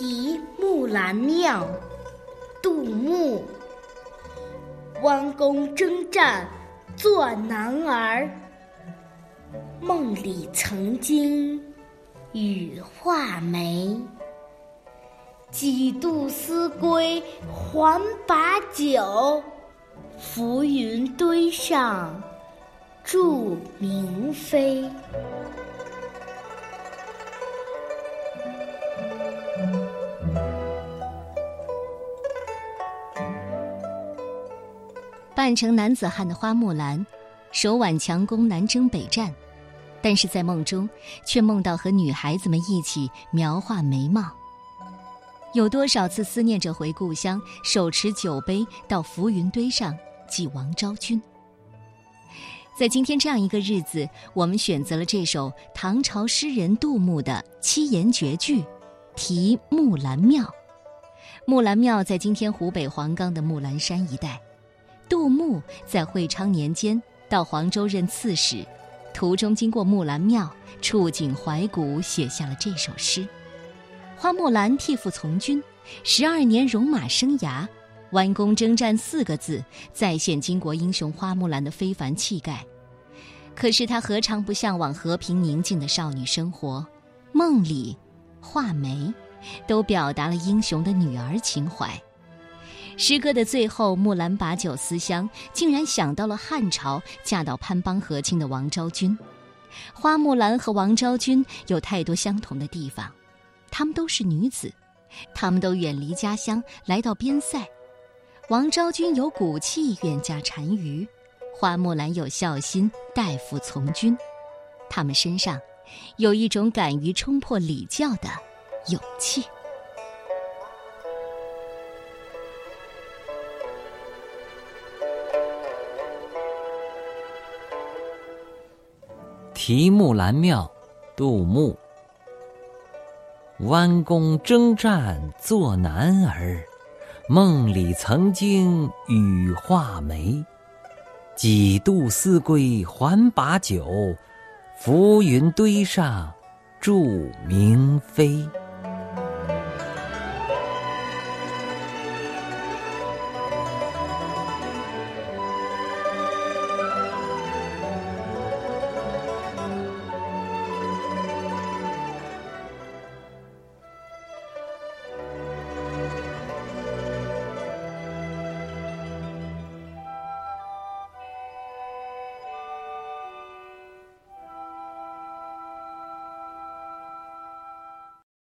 题木兰庙，杜牧。弯弓征战做男儿，梦里曾经雨化眉。几度思归还把酒，浮云堆上祝明妃。扮成男子汉的花木兰，手挽强弓南征北战，但是在梦中却梦到和女孩子们一起描画眉毛。有多少次思念着回故乡，手持酒杯到浮云堆上祭王昭君？在今天这样一个日子，我们选择了这首唐朝诗人杜牧的七言绝句，题木兰庙。木兰庙在今天湖北黄冈的木兰山一带。杜牧在会昌年间到黄州任刺史，途中经过木兰庙，触景怀古，写下了这首诗。花木兰替父从军，十二年戎马生涯，弯弓征战四个字再现巾帼英雄花木兰的非凡气概。可是她何尝不向往和平宁静的少女生活？梦里，画眉，都表达了英雄的女儿情怀。诗歌的最后，木兰把酒思乡，竟然想到了汉朝嫁到潘邦和亲的王昭君。花木兰和王昭君有太多相同的地方，她们都是女子，她们都远离家乡来到边塞。王昭君有骨气，远嫁单于；花木兰有孝心，代父从军。她们身上有一种敢于冲破礼教的勇气。题木兰庙，杜牧。弯弓征战做男儿，梦里曾经羽化眉。几度思归还把酒，浮云堆上祝明飞。